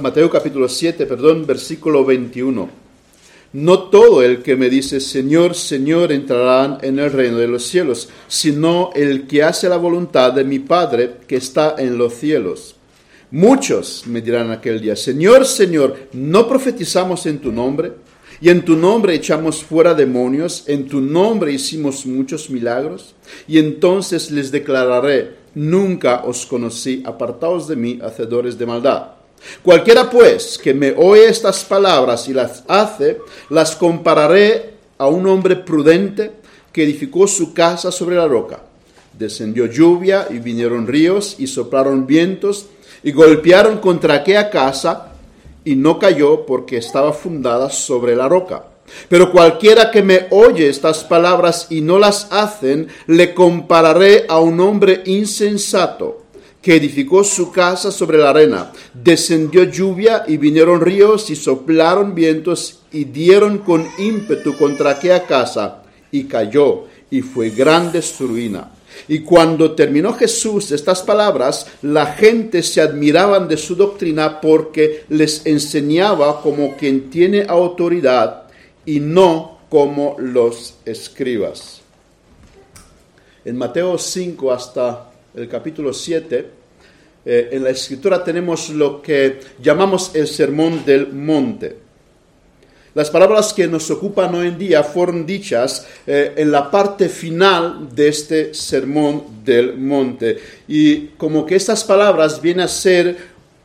Mateo capítulo 7, perdón, versículo 21. No todo el que me dice Señor, Señor entrará en el reino de los cielos, sino el que hace la voluntad de mi Padre que está en los cielos. Muchos me dirán aquel día, Señor, Señor, ¿no profetizamos en tu nombre? Y en tu nombre echamos fuera demonios, en tu nombre hicimos muchos milagros. Y entonces les declararé, nunca os conocí, apartaos de mí, hacedores de maldad. Cualquiera pues que me oye estas palabras y las hace, las compararé a un hombre prudente que edificó su casa sobre la roca. Descendió lluvia y vinieron ríos y soplaron vientos y golpearon contra aquella casa y no cayó porque estaba fundada sobre la roca. Pero cualquiera que me oye estas palabras y no las hacen, le compararé a un hombre insensato que edificó su casa sobre la arena. Descendió lluvia y vinieron ríos y soplaron vientos y dieron con ímpetu contra aquella casa y cayó y fue grande su ruina. Y cuando terminó Jesús estas palabras, la gente se admiraban de su doctrina porque les enseñaba como quien tiene autoridad y no como los escribas. En Mateo 5 hasta el capítulo 7, eh, en la escritura tenemos lo que llamamos el sermón del monte. Las palabras que nos ocupan hoy en día fueron dichas eh, en la parte final de este sermón del monte. Y como que estas palabras vienen a ser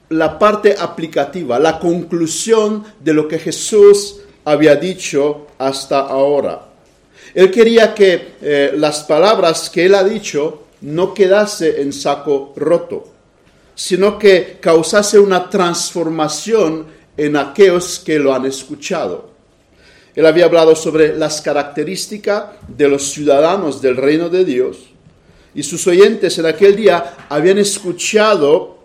la parte aplicativa, la conclusión de lo que Jesús había dicho hasta ahora. Él quería que eh, las palabras que él ha dicho no quedase en saco roto, sino que causase una transformación en aquellos que lo han escuchado. Él había hablado sobre las características de los ciudadanos del reino de Dios y sus oyentes en aquel día habían escuchado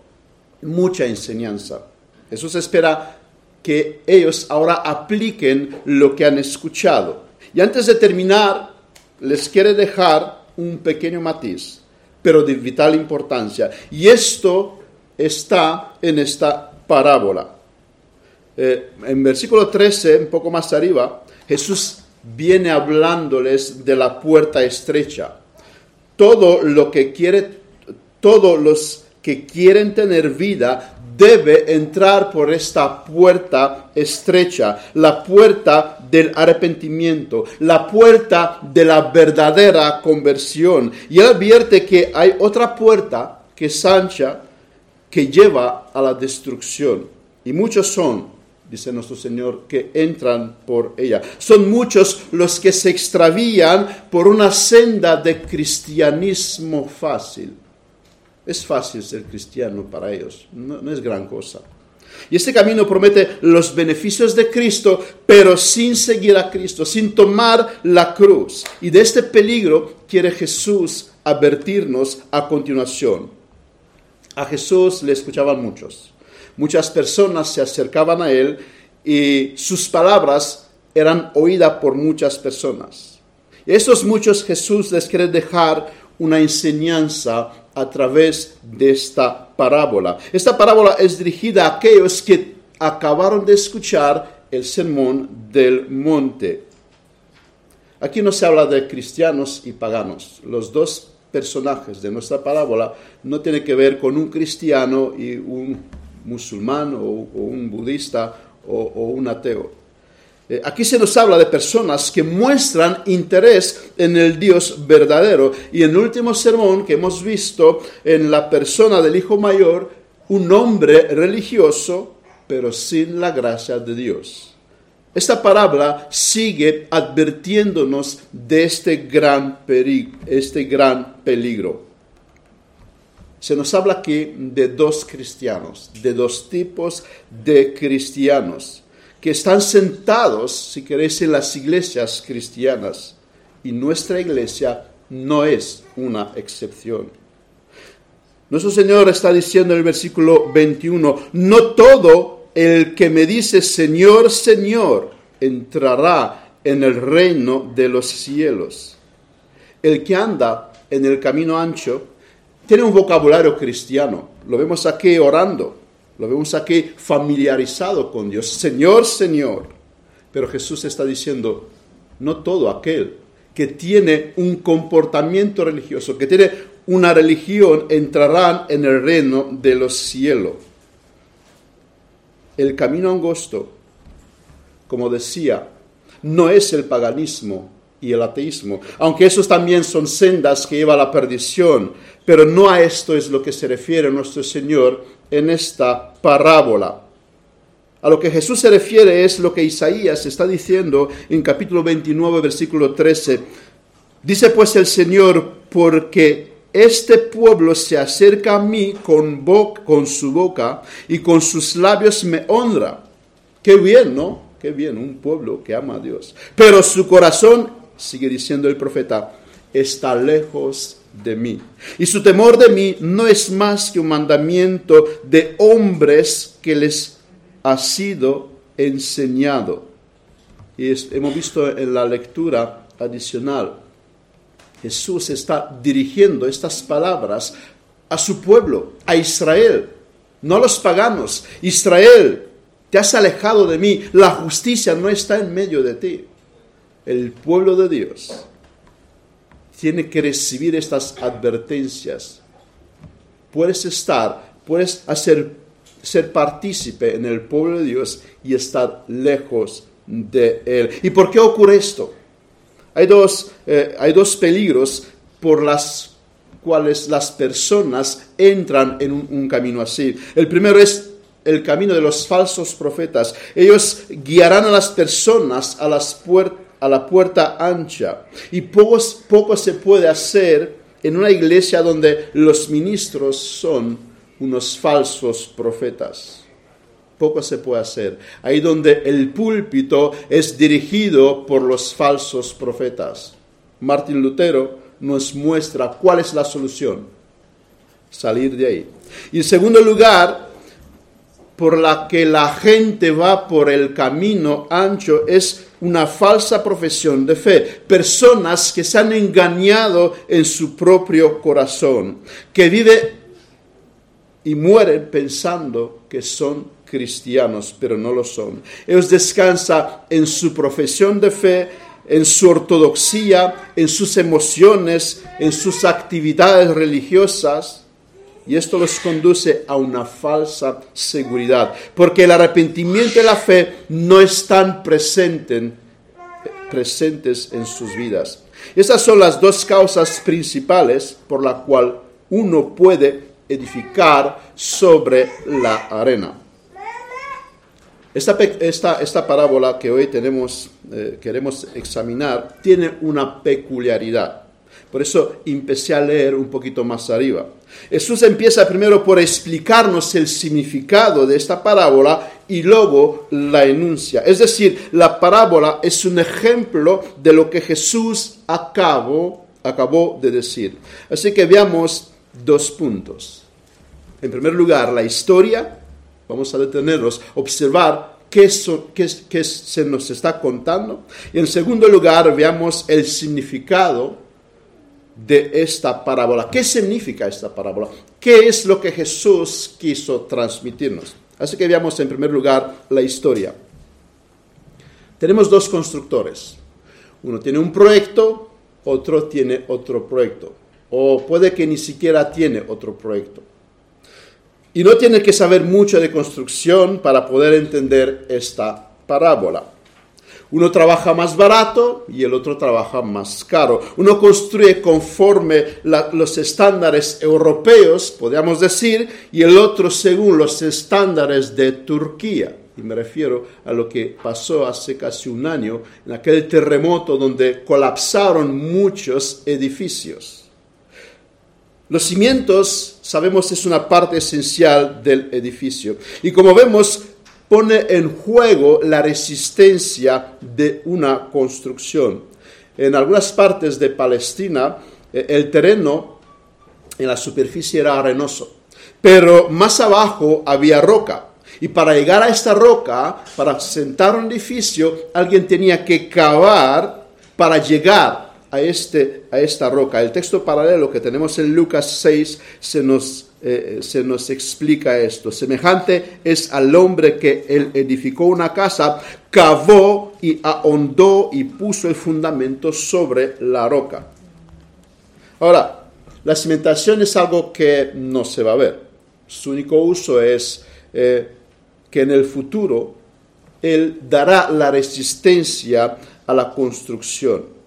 mucha enseñanza. Jesús espera que ellos ahora apliquen lo que han escuchado. Y antes de terminar, les quiere dejar un pequeño matiz pero de vital importancia. Y esto está en esta parábola. Eh, en versículo 13, un poco más arriba, Jesús viene hablándoles de la puerta estrecha. Todo lo que quiere, todos los que quieren tener vida debe entrar por esta puerta estrecha, la puerta del arrepentimiento, la puerta de la verdadera conversión. Y él advierte que hay otra puerta que es ancha, que lleva a la destrucción. Y muchos son, dice nuestro Señor, que entran por ella. Son muchos los que se extravían por una senda de cristianismo fácil es fácil ser cristiano para ellos, no, es gran cosa. Y este camino promete los beneficios de Cristo, pero sin seguir a Cristo, sin tomar la cruz. Y de este peligro quiere Jesús advertirnos a continuación. A Jesús le escuchaban muchos. Muchas personas se acercaban a él y sus palabras eran oídas por muchas personas. Y estos muchos Jesús les quiere dejar una enseñanza a través de esta parábola. Esta parábola es dirigida a aquellos que acabaron de escuchar el sermón del monte. Aquí no se habla de cristianos y paganos. Los dos personajes de nuestra parábola no tienen que ver con un cristiano y un musulmán o, un budista o un ateo. Eh, aquí se nos habla de personas que muestran interés en el Dios verdadero. Y en el último sermón que hemos visto en la persona del Hijo Mayor, un hombre religioso, pero sin la gracia de Dios. Esta parábola sigue advirtiéndonos de este gran, este gran peligro. Se nos habla aquí de dos cristianos, de dos tipos de cristianos que están sentados, si queréis, en las iglesias cristianas. Y nuestra iglesia no es una excepción. Nuestro Señor está diciendo en el versículo 21, no todo el que me dice Señor, Señor, entrará en el reino de los cielos. El que anda en el camino ancho tiene un vocabulario cristiano. Lo vemos aquí orando. Lo vemos aquí familiarizado con Dios. Señor, Señor. Pero Jesús está diciendo, no todo aquel que tiene un comportamiento religioso, que tiene una religión, entrarán en el reino de los cielos. El camino angosto, como decía, no es el paganismo y el ateísmo, aunque esos también son sendas que llevan a la perdición, pero no a esto es lo que se refiere nuestro Señor en esta parábola. A lo que Jesús se refiere es lo que Isaías está diciendo en capítulo 29, versículo 13. Dice pues el Señor, porque este pueblo se acerca a mí con, con su boca y con sus labios me honra. Qué bien, ¿no? Qué bien, un pueblo que ama a Dios. Pero su corazón, sigue diciendo el profeta, está lejos de mí. Y su temor de mí no es más que un mandamiento de hombres que les ha sido enseñado. Y hemos visto en la lectura adicional, Jesús está dirigiendo estas palabras a su pueblo, a Israel, no a los paganos. Israel, te has alejado de mí, la justicia no está en medio de ti. El pueblo de Dios tiene que recibir estas advertencias. Puedes estar, puedes hacer ser partícipe en el pueblo de Dios y estar lejos de Él. ¿Y por qué ocurre esto? Hay dos, eh, hay dos peligros por las cuales las personas entran en un, camino así. El primero es el camino de los falsos profetas. Ellos guiarán a las personas a, las a la puerta ancha. Y poco, poco se puede hacer en una iglesia donde los ministros son unos falsos profetas. Poco se puede hacer. Ahí donde el púlpito es dirigido por los falsos profetas. Martín Lutero nos muestra cuál es la solución. Salir de ahí. Y en segundo lugar, por la que la gente va por el camino ancho es una falsa profesión de fe. Personas que se han engañado en su propio corazón, que vive y mueren pensando que son cristianos, pero no lo son. Ellos descansan en su profesión de fe, en su ortodoxia, en sus emociones, en sus actividades religiosas. Y esto los conduce a una falsa seguridad, porque el arrepentimiento y la fe no están presentes, en sus vidas. Esas son las dos causas principales por la cual uno puede edificar sobre la arena. Esta, esta, parábola que hoy tenemos, eh, queremos examinar tiene una peculiaridad. Por eso empecé a leer un poquito más arriba. Jesús empieza primero por explicarnos el significado de esta parábola y luego la enuncia. Es decir, la parábola es un ejemplo de lo que Jesús acabó, acabó de decir. Así que veamos dos puntos. En primer lugar, la historia, vamos a detenernos, observar qué, se nos está contando. Y en segundo lugar, veamos el significado de esta parábola. ¿Qué significa esta parábola? ¿Qué es lo que Jesús quiso transmitirnos? Así que veamos en primer lugar la historia. Tenemos dos constructores. Uno tiene un proyecto, otro tiene otro proyecto. O puede que ni siquiera tiene otro proyecto. Y no tiene que saber mucho de construcción para poder entender esta parábola. Uno trabaja más barato y el otro trabaja más caro. Uno construye conforme los estándares europeos, podríamos decir, y el otro según los estándares de Turquía. Y me refiero a lo que pasó hace casi un año en aquel terremoto donde colapsaron muchos edificios. Los cimientos, sabemos, es una parte esencial del edificio. Y como vemos, pone en juego la resistencia de una construcción. En algunas partes de Palestina, eh, el terreno en la superficie era arenoso, pero más abajo había roca. Y para llegar a esta roca, para sentar un edificio, alguien tenía que cavar para llegar a, este, a esta roca. El texto paralelo que tenemos en Lucas 6 se nos eh, se nos explica esto. Semejante es al hombre que él edificó una casa, cavó y ahondó y puso el fundamento sobre la roca. Ahora, la cimentación es algo que no se va a ver. Su único uso es eh, que en el futuro Él dará la resistencia a la construcción.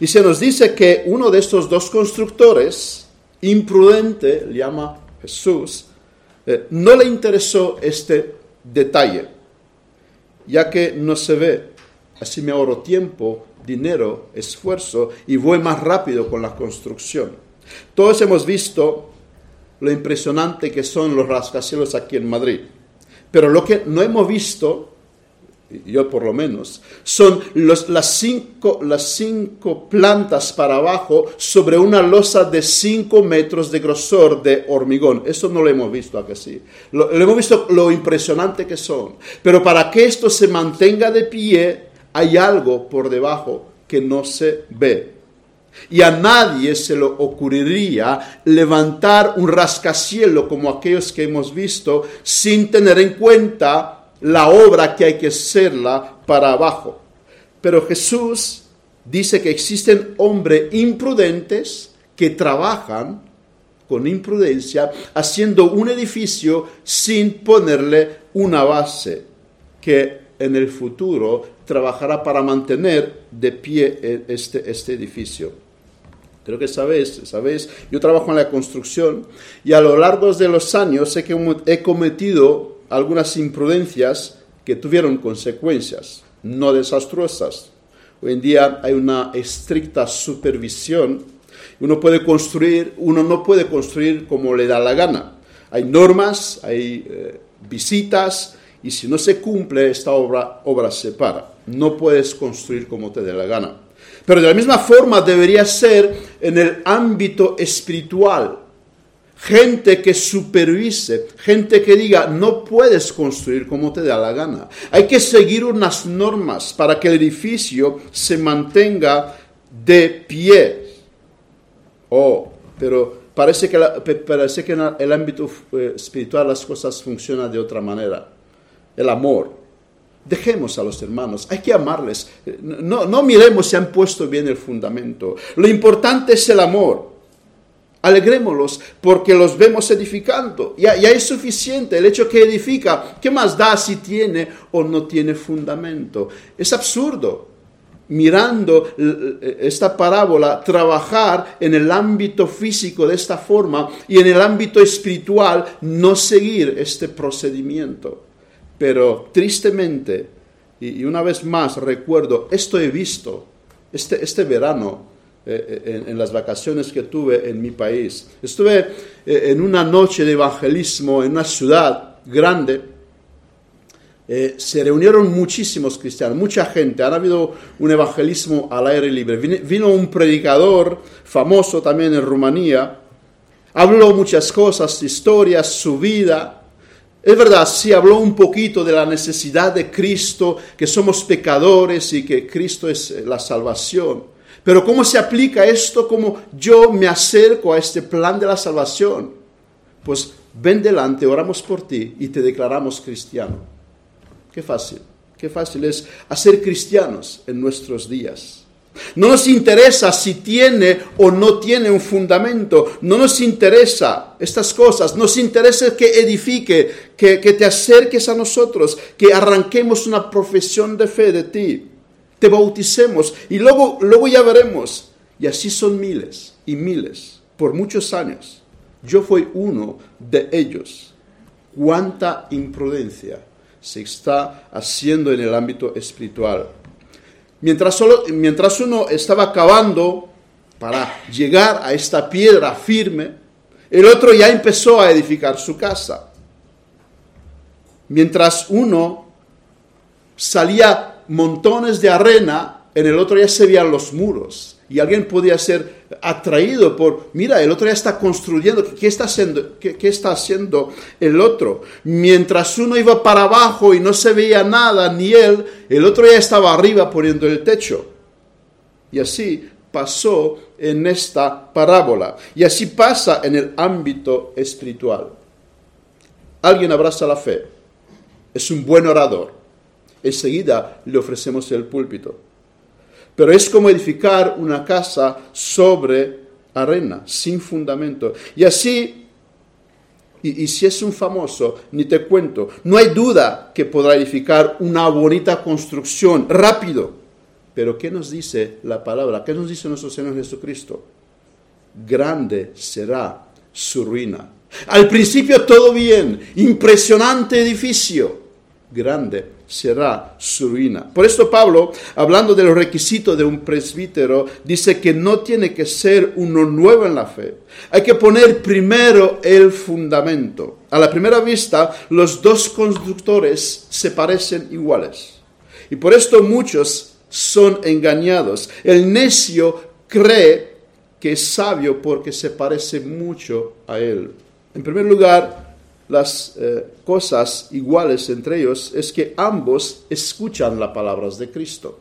Y se nos dice que uno de estos dos constructores, imprudente, le llama Jesús, eh, no le interesó este detalle, ya que no se ve. Así me ahorro tiempo, dinero, esfuerzo y voy más rápido con la construcción. Todos hemos visto lo impresionante que son los rascacielos aquí en Madrid, pero lo que no hemos visto yo por lo menos, son las, cinco, las cinco plantas para abajo sobre una losa de cinco metros de grosor de hormigón. Eso no lo hemos visto acá sí. Lo, hemos visto lo impresionante que son. Pero para que esto se mantenga de pie, hay algo por debajo que no se ve. Y a nadie se le ocurriría levantar un rascacielos como aquellos que hemos visto sin tener en cuenta la obra que hay que hacerla para abajo. Pero Jesús dice que existen hombres imprudentes que trabajan con imprudencia haciendo un edificio sin ponerle una base que en el futuro trabajará para mantener de pie este, este edificio. Creo que sabéis, sabéis, yo trabajo en la construcción y a lo largo de los años sé que he cometido algunas imprudencias que tuvieron consecuencias, no desastrosas. Hoy en día hay una estricta supervisión. Uno puede construir, uno no puede construir como le da la gana. Hay normas, hay eh, visitas, y si no se cumple esta obra, obra se para. No puedes construir como te dé la gana. Pero de la misma forma debería ser en el ámbito espiritual gente que supervise, gente que diga, no puedes construir como te da la gana. Hay que seguir unas normas para que el edificio se mantenga de pie. Oh, pero parece que, parece que en el ámbito eh, espiritual las cosas funcionan de otra manera. El amor. Dejemos a los hermanos, hay que amarles. No, no miremos si han puesto bien el fundamento. Lo importante es el amor. Alegrémoslos porque los vemos edificando. Ya, ya, es suficiente el hecho que edifica. ¿Qué más da si tiene o no tiene fundamento? Es absurdo. Mirando esta parábola, trabajar en el ámbito físico de esta forma y en el ámbito espiritual no seguir este procedimiento. Pero tristemente, y una vez más recuerdo, esto he visto este, este verano eh, eh, en, las vacaciones que tuve en mi país. Estuve eh, en una noche de evangelismo en una ciudad grande. se reunieron muchísimos cristianos, mucha gente. Ha habido un evangelismo al aire libre. Vino, un predicador famoso también en Rumanía. Habló muchas cosas, historias, su vida. Es verdad, sí habló un poquito de la necesidad de Cristo, que somos pecadores y que Cristo es la salvación. Pero ¿cómo se aplica esto? ¿Cómo yo me acerco a este plan de la salvación? Pues ven delante, oramos por ti y te declaramos cristiano. Qué fácil, qué fácil es hacer cristianos en nuestros días. No nos interesa si tiene o no tiene un fundamento. No nos interesa estas cosas. Nos interesa que edifique, que, que te acerques a nosotros, que arranquemos una profesión de fe de ti te bauticemos y luego, luego ya veremos. Y así son miles y miles por muchos años. Yo fui uno de ellos. Cuánta imprudencia se está haciendo en el ámbito espiritual. Mientras, solo, mientras uno estaba cavando para llegar a esta piedra firme, el otro ya empezó a edificar su casa. Mientras uno salía montones de arena, en el otro ya se veían los muros. Y alguien podía ser atraído por, mira, el otro ya está construyendo, ¿qué está haciendo, qué, está haciendo el otro? Mientras uno iba para abajo y no se veía nada, ni él, el otro ya estaba arriba poniendo el techo. Y así pasó en esta parábola. Y así pasa en el ámbito espiritual. Alguien abraza la fe, es un buen orador. Enseguida le ofrecemos el púlpito. Pero es como edificar una casa sobre arena, sin fundamento. Y así, y, si es un famoso, ni te cuento, no hay duda que podrá edificar una bonita construcción rápido. Pero ¿qué nos dice la palabra? ¿Qué nos dice nuestro Señor Jesucristo? Grande será su ruina. Al principio todo bien, impresionante edificio, grande será su ruina. Por esto Pablo, hablando de los requisitos de un presbítero, dice que no tiene que ser uno nuevo en la fe. Hay que poner primero el fundamento. A la primera vista, los dos constructores se parecen iguales. Y por esto muchos son engañados. El necio cree que es sabio porque se parece mucho a él. En primer lugar, las eh, cosas iguales entre ellos es que ambos escuchan las palabras de Cristo.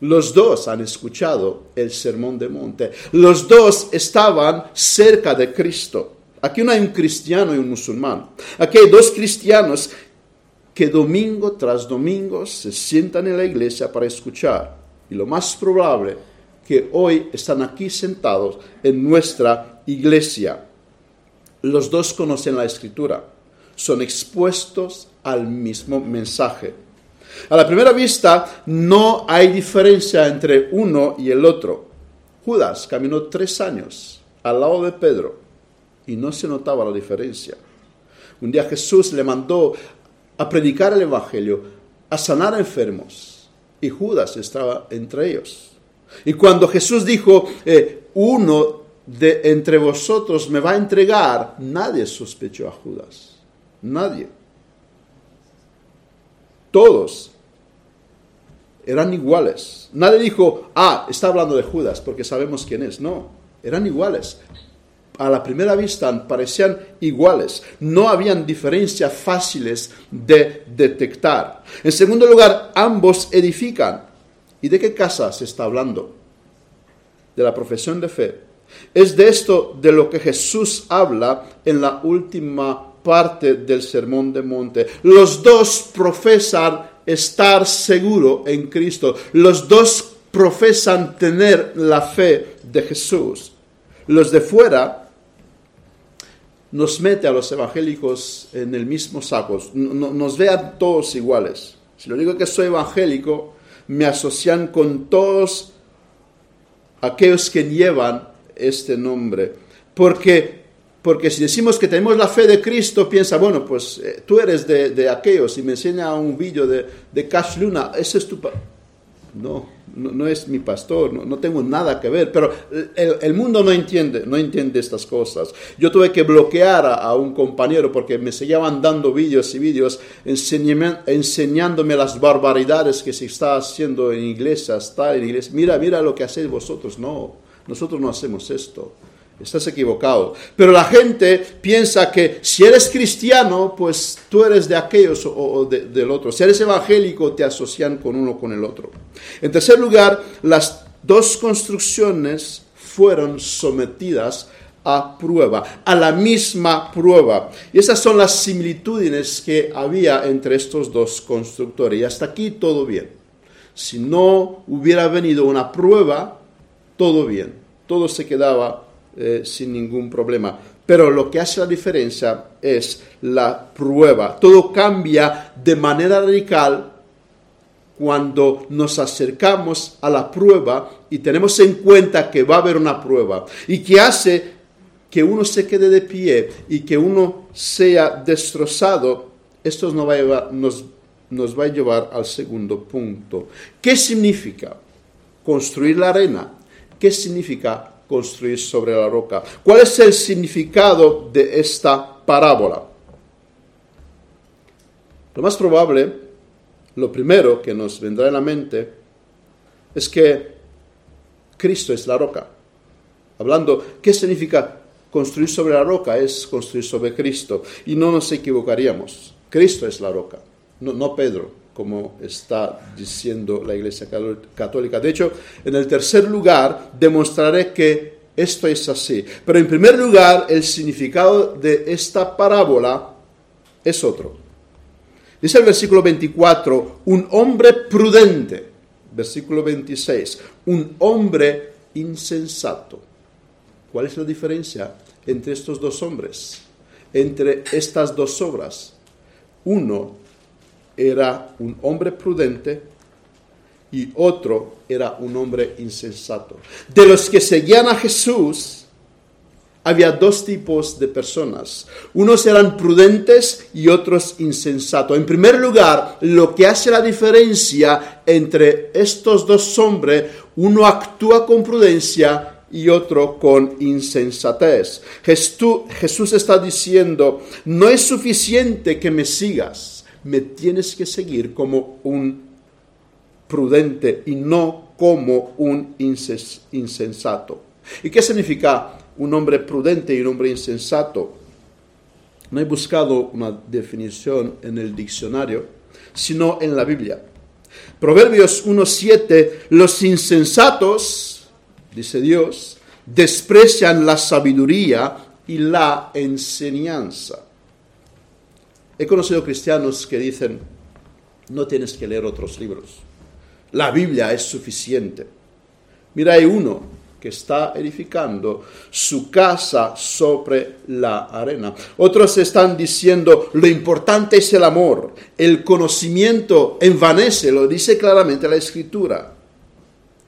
Los dos han escuchado el sermón de monte. Los dos estaban cerca de Cristo. Aquí no hay un cristiano y un musulmán. Aquí hay dos cristianos que domingo tras domingo se sientan en la iglesia para escuchar. Y lo más probable que hoy están aquí sentados en nuestra iglesia. Los dos conocen la escritura, son expuestos al mismo mensaje. A la primera vista no hay diferencia entre uno y el otro. Judas caminó tres años al lado de Pedro y no se notaba la diferencia. Un día Jesús le mandó a predicar el Evangelio, a sanar enfermos, y Judas estaba entre ellos. Y cuando Jesús dijo, eh, uno de entre vosotros me va a entregar, nadie sospechó a Judas. Nadie. Todos eran iguales. Nadie dijo, ah, está hablando de Judas porque sabemos quién es. No, eran iguales. A la primera vista parecían iguales. No habían diferencias fáciles de detectar. En segundo lugar, ambos edifican. ¿Y de qué casa se está hablando? De la profesión de fe es de esto de lo que Jesús habla en la última parte del Sermón de Monte. Los dos profesan estar seguro en Cristo. Los dos profesan tener la fe de Jesús. Los de fuera nos mete a los evangélicos en el mismo saco, nos vean todos iguales. Si lo digo que soy evangélico, me asocian con todos aquellos que llevan este nombre. Porque, porque si decimos que tenemos la fe de Cristo, piensa, bueno, pues eh, tú eres de, aquellos y me enseña un vídeo de, de Cash Luna, ese es tu... No, no, es mi pastor, no, tengo nada que ver, pero el, mundo no entiende, no entiende estas cosas. Yo tuve que bloquear a, un compañero porque me seguían dando vídeos y vídeos enseñándome las barbaridades que se está haciendo en iglesias, tal, en iglesias. Mira, mira lo que hacéis vosotros. No, nosotros no hacemos esto. Estás equivocado. Pero la gente piensa que si eres cristiano, pues tú eres de aquellos o, del otro. Si eres evangélico, te asocian con uno con el otro. En tercer lugar, las dos construcciones fueron sometidas a prueba, a la misma prueba. Y esas son las similitudes que había entre estos dos constructores. Y hasta aquí todo bien. Si no hubiera venido una prueba, todo bien, todo se quedaba eh, sin ningún problema. Pero lo que hace la diferencia es la prueba. Todo cambia de manera radical cuando nos acercamos a la prueba y tenemos en cuenta que va a haber una prueba y que hace que uno se quede de pie y que uno sea destrozado, esto nos va a nos, nos va a llevar al segundo punto. ¿Qué significa construir la arena? ¿Qué significa construir sobre la roca? ¿Cuál es el significado de esta parábola? Lo más probable, lo primero que nos vendrá en la mente, es que Cristo es la roca. Hablando, ¿qué significa construir sobre la roca? Es construir sobre Cristo. Y no nos equivocaríamos. Cristo es la roca, no, no Pedro como está diciendo la Iglesia Católica. De hecho, en el tercer lugar demostraré que esto es así. Pero en primer lugar, el significado de esta parábola es otro. Dice el versículo 24, un hombre prudente. Versículo 26, un hombre insensato. ¿Cuál es la diferencia entre estos dos hombres? Entre estas dos obras. Uno era un hombre prudente y otro era un hombre insensato. De los que seguían a Jesús, había dos tipos de personas. Unos eran prudentes y otros insensatos. En primer lugar, lo que hace la diferencia entre estos dos hombres, uno actúa con prudencia y otro con insensatez. Jesús está diciendo, no es suficiente que me sigas, me tienes que seguir como un prudente y no como un insensato. ¿Y qué significa un hombre prudente y un hombre insensato? No he buscado una definición en el diccionario, sino en la Biblia. Proverbios 1.7, los insensatos, dice Dios, desprecian la sabiduría y la enseñanza. He conocido cristianos que dicen, no tienes que leer otros libros, la Biblia es suficiente. Mira, hay uno que está edificando su casa sobre la arena. Otros están diciendo, lo importante es el amor, el conocimiento envanece, lo dice claramente la escritura.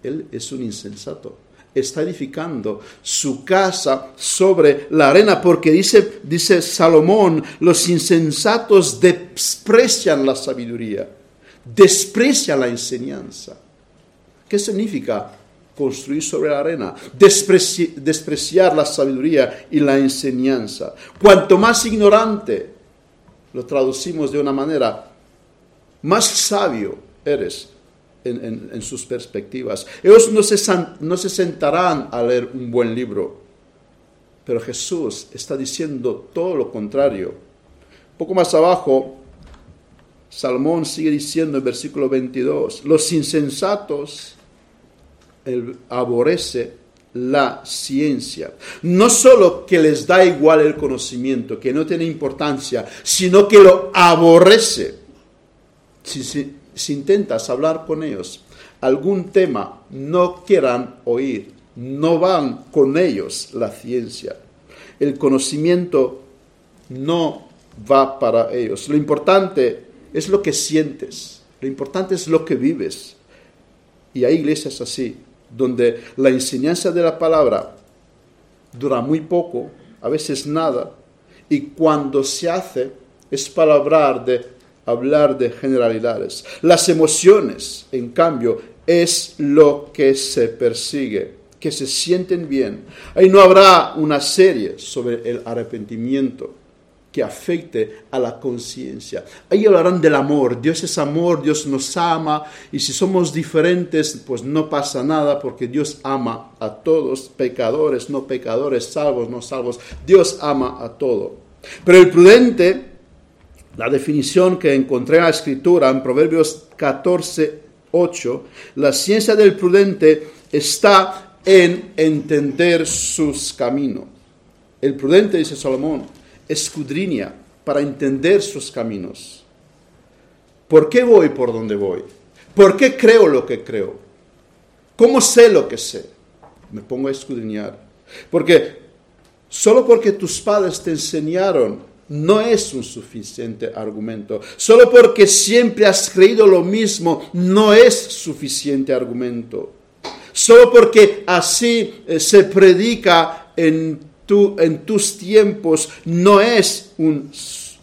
Él es un insensato. Está edificando su casa sobre la arena porque dice, dice Salomón, los insensatos desprecian la sabiduría, desprecian la enseñanza. ¿Qué significa construir sobre la arena, despreciar la sabiduría y la enseñanza. Cuanto más ignorante, lo traducimos de una manera, más sabio eres en, sus perspectivas. Ellos no se, no se sentarán a leer un buen libro, pero Jesús está diciendo todo lo contrario. Poco más abajo, Salmón sigue diciendo en versículo 22, los insensatos aborrece la ciencia. No solo que les da igual el conocimiento, que no tiene importancia, sino que lo aborrece. Si, si, intentas hablar con ellos algún tema, no quieran oír, no van con ellos la ciencia. El conocimiento no va para ellos. Lo importante es lo que sientes, lo importante es lo que vives. Y hay iglesias así, donde la enseñanza de la palabra dura muy poco, a veces nada, y cuando se hace es para hablar de, hablar de generalidades. Las emociones, en cambio, es lo que se persigue, que se sienten bien. Ahí no habrá una serie sobre el arrepentimiento que afecte a la conciencia. Ahí hablarán del amor. Dios es amor, Dios nos ama y si somos diferentes, pues no pasa nada porque Dios ama a todos, pecadores, no pecadores, salvos, no salvos. Dios ama a todo. Pero el prudente, la definición que encontré en la escritura en Proverbios 14, 8, la ciencia del prudente está en entender sus caminos. El prudente, dice Salomón, escudriña para entender sus caminos. ¿Por qué voy por donde voy? ¿Por qué creo lo que creo? ¿Cómo sé lo que sé? Me pongo a escudriñar. Porque solo porque tus padres te enseñaron no es un suficiente argumento. Solo porque siempre has creído lo mismo no es suficiente argumento. Solo porque así eh, se predica en en tus tiempos no es un,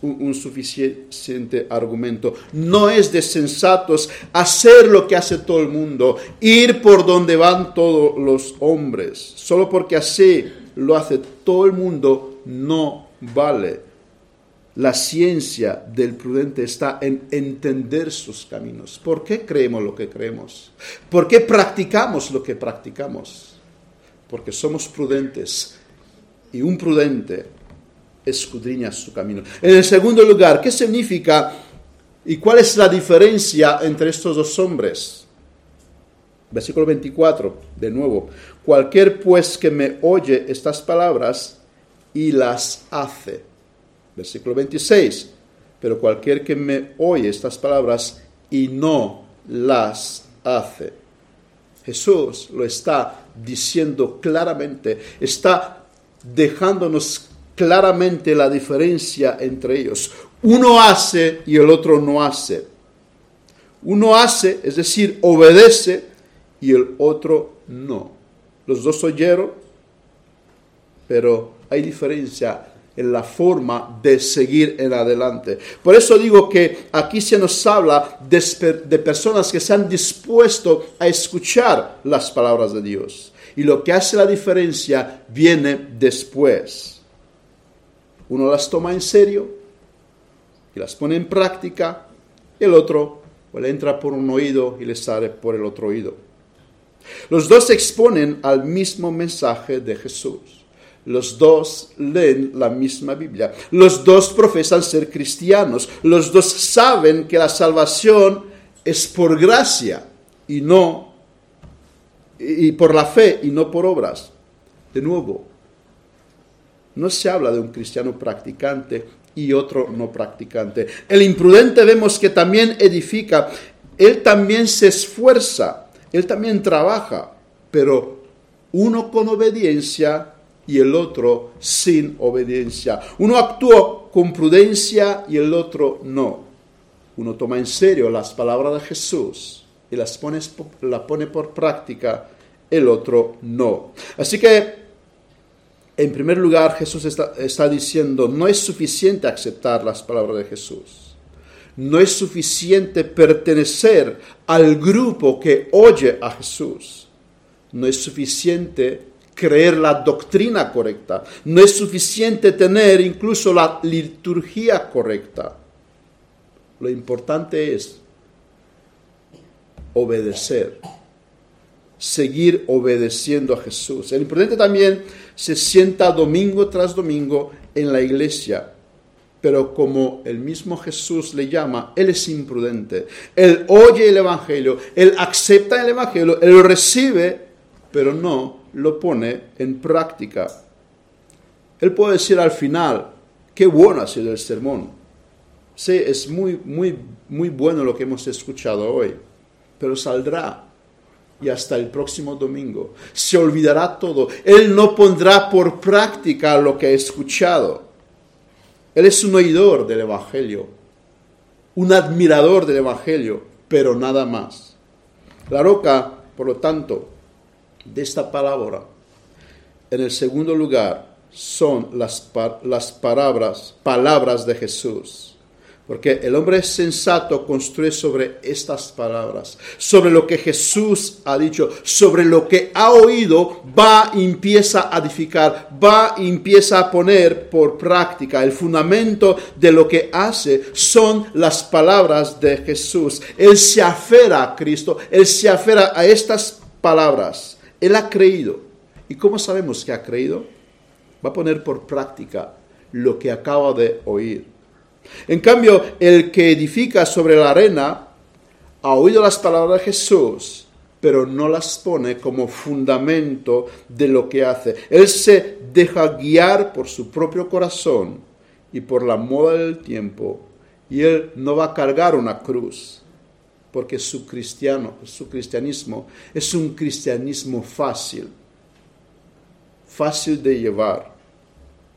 un, suficiente argumento. No es de sensatos hacer lo que hace todo el mundo, ir por donde van todos los hombres. Solo porque así lo hace todo el mundo no vale. La ciencia del prudente está en entender sus caminos. ¿Por qué creemos lo que creemos? ¿Por qué practicamos lo que practicamos? Porque somos prudentes y un prudente escudriña su camino. En el segundo lugar, ¿qué significa ¿Y cuál es la diferencia entre estos dos hombres? Versículo 24, de nuevo. Cualquier pues que me oye estas palabras y las hace. Versículo 26. Pero cualquier que me oye estas palabras y no las hace. Jesús lo está diciendo claramente, está dejándonos claramente la diferencia entre ellos. Uno hace y el otro no hace. Uno hace, es decir, obedece y el otro no. Los dos oyeron, pero hay diferencia en la forma de seguir en adelante. Por eso digo que aquí se nos habla de, personas que se han dispuesto a escuchar las palabras de Dios. Y lo que hace la diferencia viene después. Uno las toma en serio y las pone en práctica, y el otro pues, le entra por un oído y le sale por el otro oído. Los dos exponen al mismo mensaje de Jesús. Los dos leen la misma Biblia. Los dos profesan ser cristianos. Los dos saben que la salvación es por gracia y no y por la fe y no por obras. De nuevo, no se habla de un cristiano practicante y otro no practicante. El imprudente vemos que también edifica, él también se esfuerza, él también trabaja, pero uno con obediencia y el otro sin obediencia. Uno actúa con prudencia y el otro no. Uno toma en serio las palabras de Jesús y las pone, pone por práctica, el otro no. Así que en primer lugar, Jesús está, diciendo, no es suficiente aceptar las palabras de Jesús. No es suficiente pertenecer al grupo que oye a Jesús. No es suficiente creer la doctrina correcta. No es suficiente tener incluso la liturgia correcta. Lo importante es obedecer seguir obedeciendo a Jesús. El importante también se sienta domingo tras domingo en la iglesia, pero como el mismo Jesús le llama, él es imprudente. Él oye el Evangelio, él acepta el Evangelio, él lo recibe, pero no lo pone en práctica. Él puede decir al final, qué bueno ha sido el sermón. Sí, es muy, muy, muy bueno lo que hemos escuchado hoy, pero saldrá y hasta el próximo domingo. Se olvidará todo. Él no pondrá por práctica lo que ha escuchado. Él es un oidor del Evangelio, un admirador del Evangelio, pero nada más. La roca, por lo tanto, de esta palabra, en el segundo lugar, son las, las palabras, palabras de Jesús. Porque el hombre sensato construye sobre estas palabras, sobre lo que Jesús ha dicho, sobre lo que ha oído, va y empieza a edificar, va y empieza a poner por práctica. El fundamento de lo que hace son las palabras de Jesús. Él se aferra a Cristo, él se aferra a estas palabras. Él ha creído. ¿Y cómo sabemos que ha creído? Va a poner por práctica lo que acaba de oír. En cambio, el que edifica sobre la arena ha oído las palabras de Jesús, pero no las pone como fundamento de lo que hace. Él se deja guiar por su propio corazón y por la moda del tiempo, y él no va a cargar una cruz, porque su cristiano, su cristianismo es un cristianismo fácil, fácil de llevar.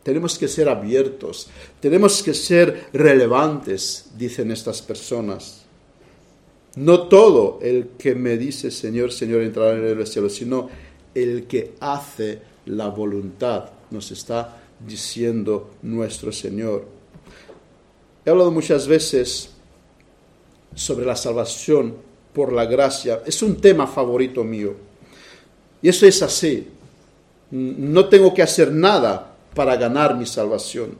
Tenemos que ser abiertos, tenemos que ser relevantes, dicen estas personas. No todo el que me dice Señor, Señor entrará en el cielo, sino el que hace la voluntad, nos está diciendo nuestro Señor. He hablado muchas veces sobre la salvación por la gracia. Es un tema favorito mío. Y eso es así. No tengo que hacer nada para ganar mi salvación.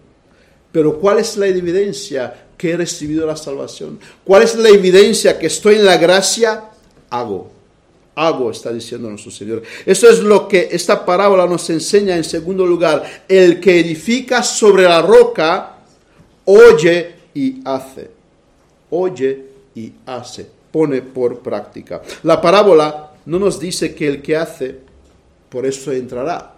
Pero ¿cuál es la evidencia que he recibido la salvación? ¿Cuál es la evidencia que estoy en la gracia? Hago. Hago, está diciendo nuestro Señor. Eso es lo que esta parábola nos enseña en segundo lugar. El que edifica sobre la roca, oye y hace. oye hace, pone por práctica. La parábola no nos dice que el que hace, por eso entrará,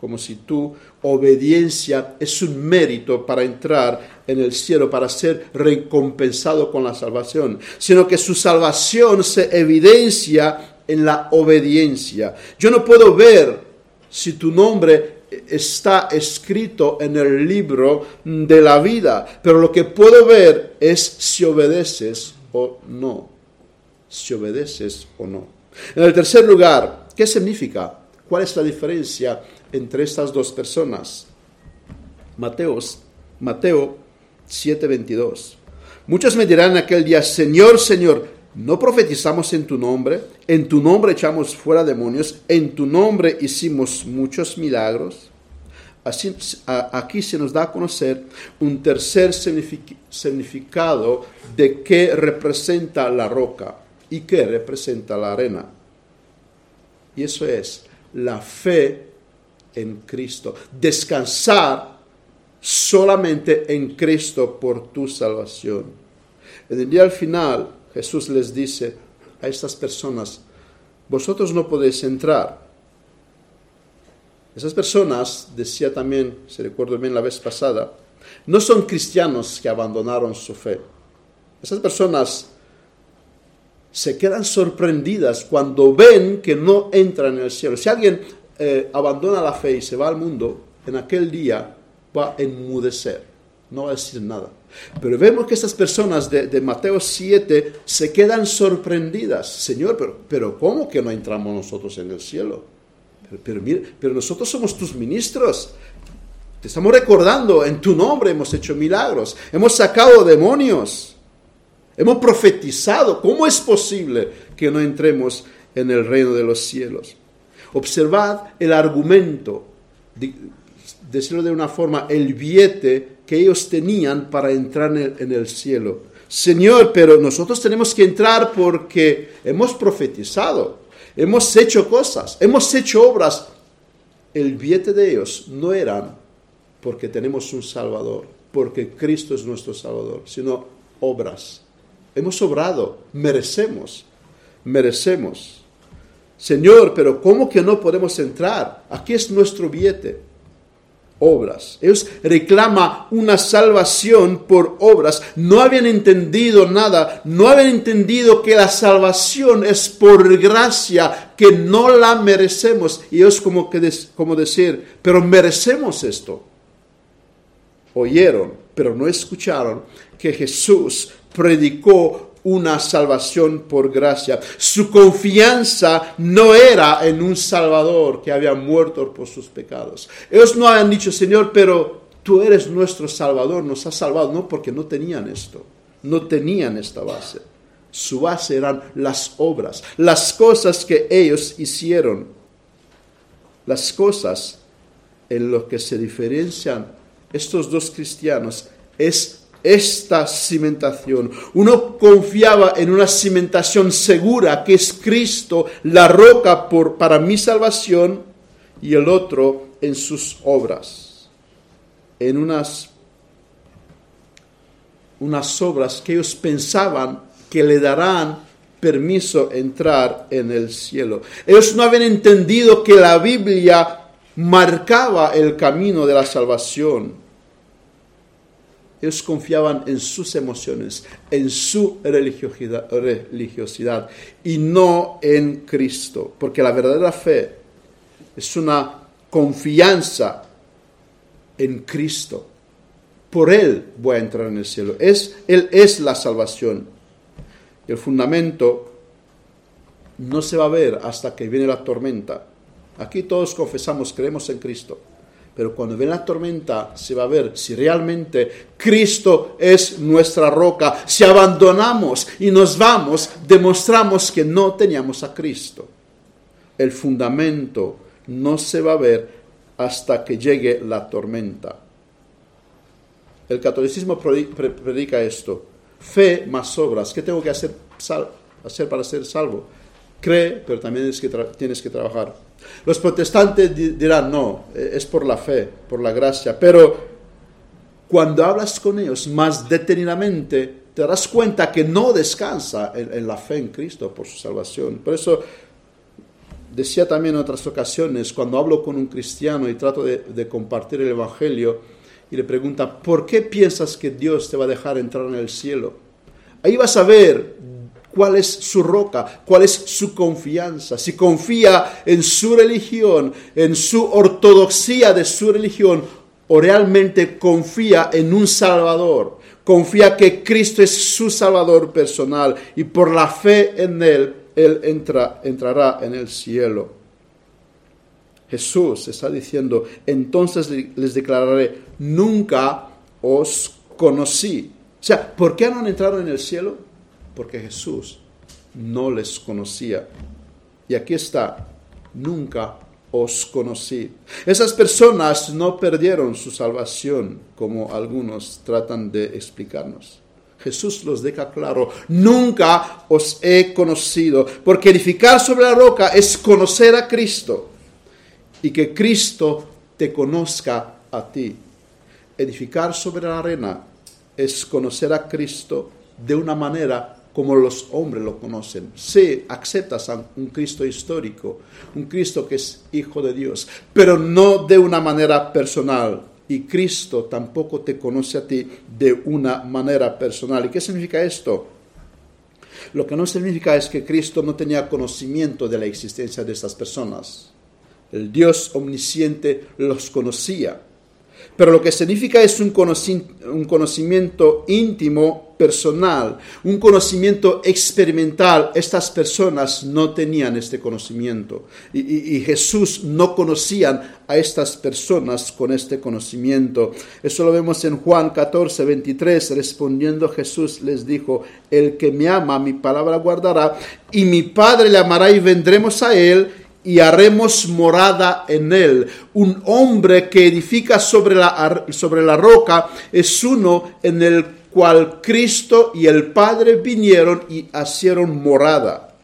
como si tu obediencia es un mérito para entrar en el cielo, para ser recompensado con la salvación, sino que su salvación se evidencia en la obediencia. Yo no puedo ver si tu nombre está escrito en el libro de la vida, pero lo que puedo ver es si obedeces o no. Si obedeces o no. En el tercer lugar, ¿qué significa? ¿Cuál es la diferencia entre estas dos personas? Mateos, Mateo 7:22. Muchos me dirán aquel día, Señor, Señor, ¿no profetizamos en tu nombre? ¿En tu nombre echamos fuera demonios? ¿En tu nombre hicimos muchos milagros? Así, aquí se nos da a conocer un tercer significado de qué representa la roca y qué representa la arena. Y eso es la fe en Cristo. Descansar solamente en Cristo por tu salvación. En el día al final, Jesús les dice a estas personas, vosotros no podéis entrar. Esas personas, decía también, se recuerdo bien la vez pasada, no son cristianos que abandonaron su fe. Esas personas se quedan sorprendidas cuando ven que no entran en el cielo. Si alguien eh, abandona la fe y se va al mundo, en aquel día va a enmudecer, no va a decir nada. Pero vemos que estas personas de, Mateo 7 se quedan sorprendidas. Señor, pero, pero ¿cómo que no entramos nosotros en el cielo? Pero, nosotros somos tus ministros. Te estamos recordando, en tu nombre hemos hecho milagros, hemos sacado demonios. Hemos profetizado. ¿Cómo es posible que no entremos en el reino de los cielos? Observad el argumento, decirlo de una forma, el billete que ellos tenían para entrar en el, cielo. Señor, pero nosotros tenemos que entrar porque hemos profetizado, hemos hecho cosas, hemos hecho obras. El billete de ellos no eran porque tenemos un Salvador, porque Cristo es nuestro Salvador, sino obras hemos obrado, merecemos, merecemos. Señor, pero ¿cómo que no podemos entrar? Aquí es nuestro billete. Obras. Ellos reclaman una salvación por obras. No habían entendido nada. No habían entendido que la salvación es por gracia, que no la merecemos. Y es como, que como decir, pero merecemos esto. Oyeron, pero no escucharon que Jesús predicó una salvación por gracia. Su confianza no era en un Salvador que había muerto por sus pecados. Ellos no habían dicho, Señor, pero tú eres nuestro Salvador, nos has salvado. No, porque no tenían esto, no tenían esta base. Su base eran las obras, las cosas que ellos hicieron, las cosas en lo que se diferencian estos dos cristianos es esta cimentación. Uno confiaba en una cimentación segura que es Cristo, la roca para mi salvación, y el otro en sus obras, en unas, unas obras que ellos pensaban que le darán permiso entrar en el cielo. Ellos no habían entendido que la Biblia marcaba el camino de la salvación ellos confiaban en sus emociones, en su religiosidad, y no en Cristo, porque la verdadera fe es una confianza en Cristo. Por Él voy a entrar en el cielo. Es, Él es la salvación. El fundamento no se va a ver hasta que viene la tormenta. Aquí todos confesamos, creemos en Cristo pero cuando viene la tormenta se va a ver si realmente Cristo es nuestra roca. Si abandonamos y nos vamos, demostramos que no teníamos a Cristo. El fundamento no se va a ver hasta que llegue la tormenta. El catolicismo predica esto. Fe más obras. ¿Qué tengo que hacer, hacer para ser salvo? Cree, pero también tienes que trabajar. Los protestantes dirán, no, eh, es por la fe, por la gracia, pero cuando hablas con ellos más detenidamente, te darás cuenta que no descansa en, la fe en Cristo por su salvación. Por eso decía también en otras ocasiones, cuando hablo con un cristiano y trato de, de compartir el Evangelio, y le pregunta, ¿por qué piensas que Dios te va a dejar entrar en el cielo? Ahí vas a ver cuál es su roca, cuál es su confianza. Si confía en su religión, en su ortodoxia de su religión, o realmente confía en un Salvador, confía que Cristo es su Salvador personal y por la fe en Él, Él entra, entrará en el cielo. Jesús está diciendo, entonces les declararé, nunca os conocí. O sea, ¿por qué no han entrado en el cielo? Porque Jesús no les conocía. Y aquí está, nunca os conocí. Esas personas no perdieron su salvación, como algunos tratan de explicarnos. Jesús los deja claro, nunca os he conocido, porque edificar sobre la roca es conocer a Cristo y que Cristo te conozca a ti. Edificar sobre la arena es conocer a Cristo de una manera como los hombres lo conocen. Sí, aceptas a un Cristo histórico, un Cristo que es hijo de Dios, pero no de una manera personal. Y Cristo tampoco te conoce a ti de una manera personal. ¿Y qué significa esto? Lo que no significa es que Cristo no tenía conocimiento de la existencia de estas personas. El Dios omnisciente los conocía pero lo que significa es un conocimiento íntimo, personal, un conocimiento experimental. Estas personas no tenían este conocimiento y, Jesús no conocían a estas personas con este conocimiento. Eso lo vemos en Juan 14, 23. Respondiendo Jesús les dijo, el que me ama, mi palabra guardará y mi Padre le amará y vendremos a él y haremos morada en él. Un hombre que edifica sobre la, sobre la roca es uno en el cual Cristo y el Padre vinieron y hicieron morada.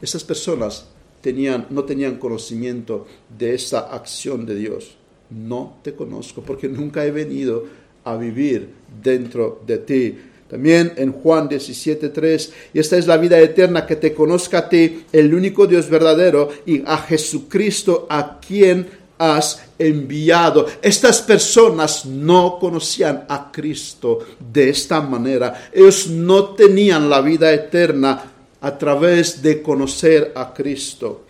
Esas personas tenían, no tenían conocimiento de esa acción de Dios. No te conozco porque nunca he venido a vivir dentro de ti. También en Juan 17:3, y esta es la vida eterna, que te conozca a ti, el único Dios verdadero, y a Jesucristo a quien has enviado. Estas personas no conocían a Cristo de esta manera. Ellos no tenían la vida eterna a través de conocer a Cristo.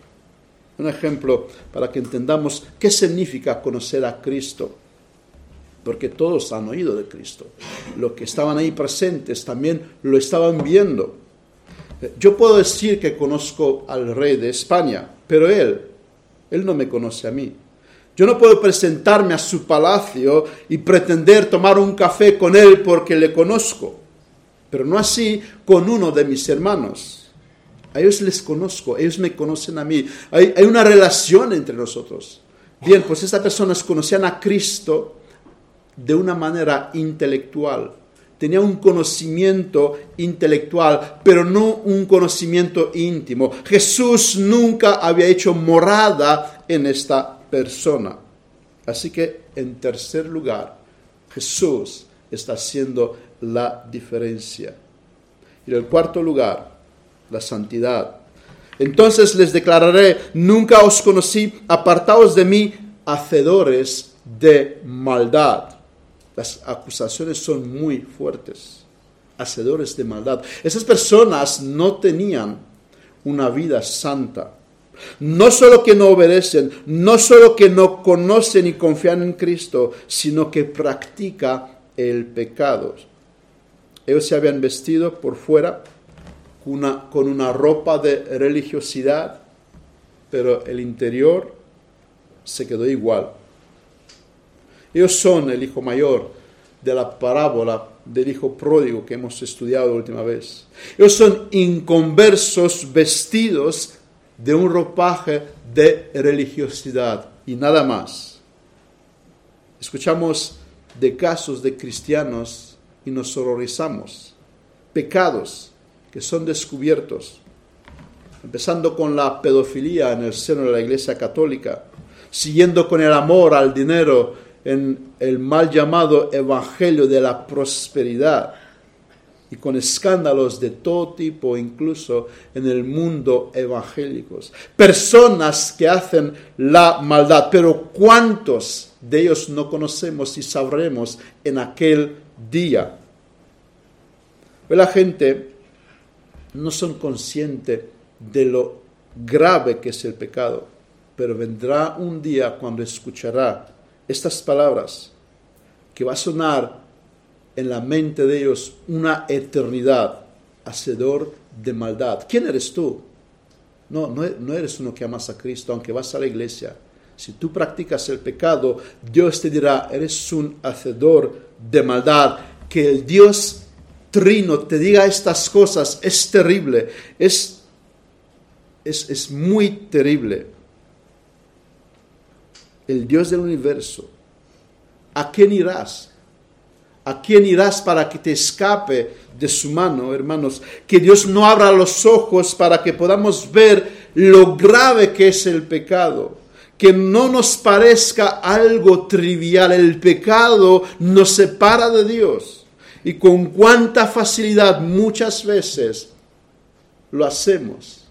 Un ejemplo para que entendamos qué significa conocer a Cristo porque todos han oído de Cristo. Los que estaban ahí presentes también lo estaban viendo. Yo puedo decir que conozco al rey de España, pero él, él no me conoce a mí. Yo no puedo presentarme a su palacio y pretender tomar un café con él porque le conozco, pero no así con uno de mis hermanos. A ellos les conozco, ellos me conocen a mí. Hay, hay una relación entre nosotros. Bien, pues estas personas conocían a Cristo de una manera intelectual. Tenía un conocimiento intelectual, pero no un conocimiento íntimo. Jesús nunca había hecho morada en esta persona. Así que, en tercer lugar, Jesús está haciendo la diferencia. Y en el cuarto lugar, la santidad. Entonces les declararé, nunca os conocí, apartaos de mí, hacedores de maldad. Las acusaciones son muy fuertes, hacedores de maldad. Esas personas no tenían una vida santa. No solo que no obedecen, no solo que no conocen y confían en Cristo, sino que practica el pecado. Ellos se habían vestido por fuera con una ropa de religiosidad, pero el interior se quedó igual. Ellos son el hijo mayor de la parábola del hijo pródigo que hemos estudiado la última vez. Ellos son inconversos vestidos de un ropaje de religiosidad y nada más. Escuchamos de casos de cristianos y nos horrorizamos. Pecados que son descubiertos, empezando con la pedofilia en el seno de la Iglesia Católica, siguiendo con el amor al dinero en el mal llamado Evangelio de la Prosperidad. y con escándalos de todo tipo, incluso en el mundo evangélicos. Personas que hacen la maldad, pero ¿cuántos de ellos no conocemos y sabremos en aquel día? La gente no son conscientes de lo grave que es el pecado, pero vendrá un día cuando escuchará estas palabras que va a sonar en la mente de ellos una eternidad, hacedor de maldad. ¿Quién eres tú? No, no, eres uno que amas a Cristo, aunque vas a la iglesia. Si tú practicas el pecado, Dios te dirá, eres un hacedor de maldad. Que el Dios trino te diga estas cosas es terrible, es, es, es muy terrible. El Dios del universo, ¿a quién irás? ¿A quién irás para que te escape de su mano, hermanos? Que Dios no abra los ojos para que podamos ver lo grave que es el pecado. Que no nos parezca algo trivial. El pecado nos separa de Dios. Y con cuánta facilidad muchas veces lo hacemos.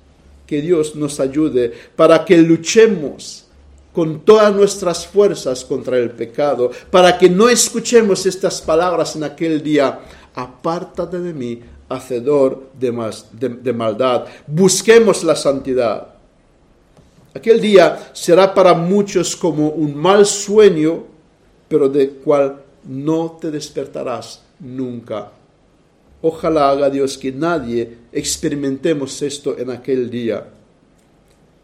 Que Dios nos ayude para que luchemos con todas nuestras fuerzas contra el pecado, para que no escuchemos estas palabras en aquel día, apártate de mí, hacedor de, maldad, busquemos la santidad. Aquel día será para muchos como un mal sueño, pero de cual no te despertarás nunca. Ojalá haga Dios que nadie experimentemos esto en aquel día.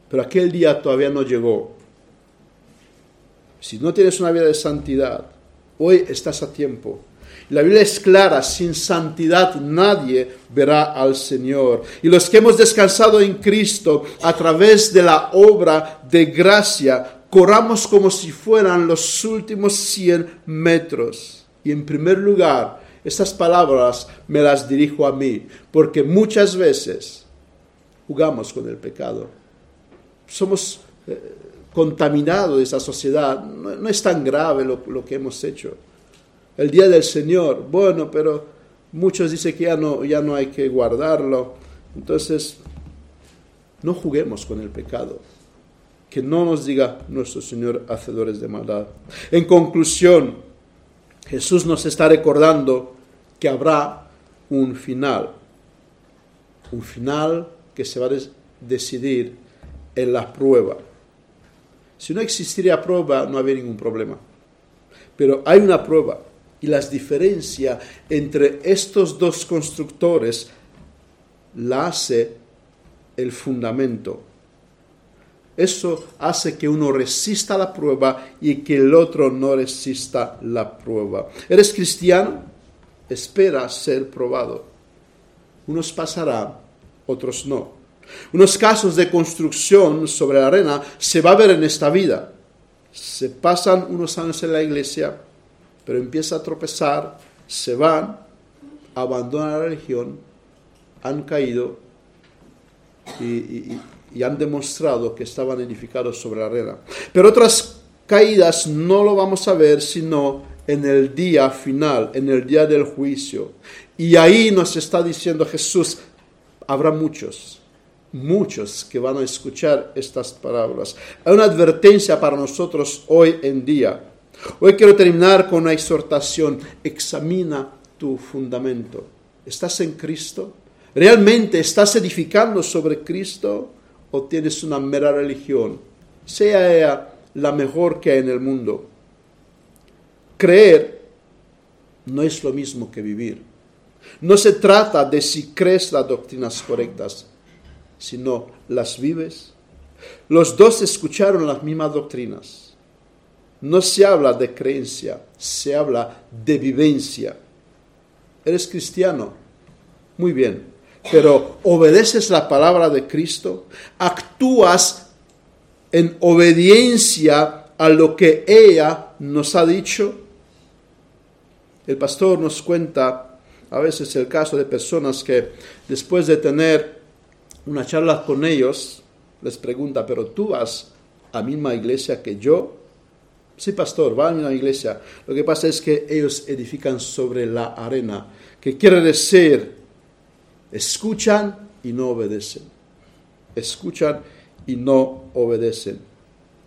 Pero aquel día todavía no llegó. Si no tienes una vida de santidad, hoy estás a tiempo. La Biblia es clara, sin santidad nadie verá al Señor. Y los que hemos descansado en Cristo a través de la obra de gracia, corramos como si fueran los últimos 100 metros. Y en primer lugar, estas palabras me las dirijo a mí, porque muchas veces jugamos con el pecado. Somos... Eh, contaminado de esa sociedad. No, es tan grave lo, que hemos hecho. El día del Señor, bueno, pero muchos dicen que ya no, ya no hay que guardarlo. Entonces, no juguemos con el pecado. Que no nos diga nuestro Señor hacedores de maldad. En conclusión, Jesús nos está recordando que habrá un final. Un final que se va a decidir en la prueba. Si no existiría prueba, no habría ningún problema. Pero hay una prueba y las diferencias entre estos dos constructores la hace el fundamento. Eso hace que uno resista la prueba y que el otro no resista la prueba. ¿Eres cristiano? Espera ser probado. Unos pasarán, otros no. Unos casos de construcción sobre la arena se va a ver en esta vida. Se pasan unos años en la iglesia, pero empieza a tropezar, se van, abandonan la religión, han caído y, y han demostrado que estaban edificados sobre la arena. Pero otras caídas no lo vamos a ver sino en el día final, en el día del juicio. Y ahí nos está diciendo Jesús, habrá muchos muchos que van a escuchar estas palabras. Hay una advertencia para nosotros hoy en día. Hoy quiero terminar con una exhortación. Examina tu fundamento. ¿Estás en Cristo? ¿Realmente estás edificando sobre Cristo o tienes una mera religión? Sea ella la mejor que hay en el mundo. Creer no es lo mismo que vivir. No se trata de si crees las doctrinas correctas, sino las vives. Los dos escucharon las mismas doctrinas. No se habla de creencia, se habla de vivencia. ¿Eres cristiano? Muy bien, pero obedeces la palabra de Cristo, actúas en obediencia a lo que ella nos ha dicho. El pastor nos cuenta a veces el caso de personas que después de tener una charla con ellos, les pregunta, pero tú vas a misma iglesia que yo. Sí, pastor, va a la misma iglesia. Lo que pasa es que ellos edifican sobre la arena. que quiere decir, escuchan y no obedecen. Escuchan y no obedecen.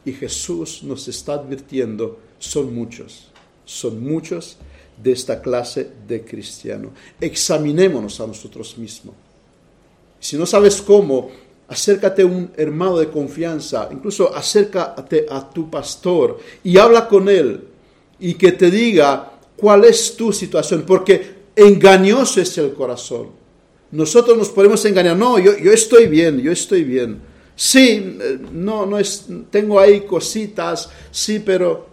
Y Jesús nos está advirtiendo, son muchos, son muchos de esta clase de cristiano. Examinémonos a nosotros mismos. Si no sabes cómo, acércate a un hermano de confianza, incluso acércate a tu pastor y habla con él y que te diga cuál es tu situación, porque engañoso es el corazón. Nosotros nos podemos engañar, no, yo, yo estoy bien, yo estoy bien. Sí, eh, no, no es, tengo ahí cositas, sí, pero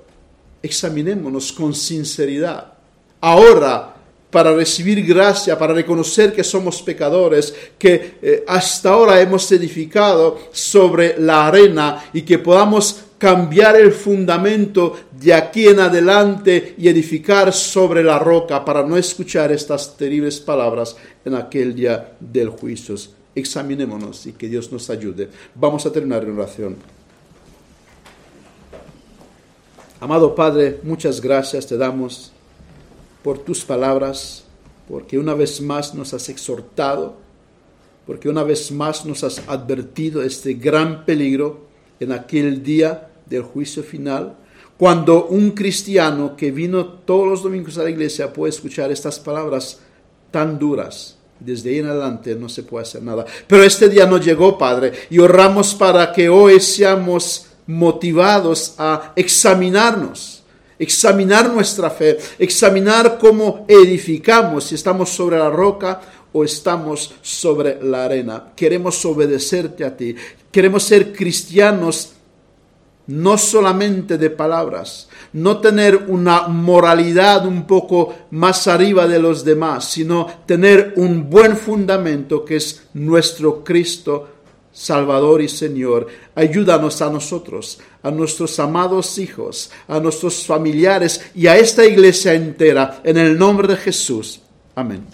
examinémonos con sinceridad. Ahora, para recibir gracia, para reconocer que somos pecadores, que eh, hasta ahora hemos edificado sobre la arena y que podamos cambiar el fundamento de aquí en adelante y edificar sobre la roca para no escuchar estas terribles palabras en aquel día del juicio. Examinémonos y que Dios nos ayude. Vamos a terminar en oración. Amado Padre, muchas gracias te damos por tus palabras, porque una vez más nos has exhortado, porque una vez más nos has advertido este gran peligro en aquel día del juicio final, cuando un cristiano que vino todos los domingos a la iglesia puede escuchar estas palabras tan duras. Desde ahí en adelante no se puede hacer nada. Pero este día no llegó, Padre, y oramos para que hoy seamos motivados a examinarnos, examinar nuestra fe, examinar cómo edificamos, si estamos sobre la roca o estamos sobre la arena. Queremos obedecerte a ti, queremos ser cristianos no solamente de palabras, no tener una moralidad un poco más arriba de los demás, sino tener un buen fundamento que es nuestro Cristo Salvador y Señor. Ayúdanos a nosotros, a nuestros amados hijos, a nuestros familiares y a esta iglesia entera, en el nombre de Jesús. Amén.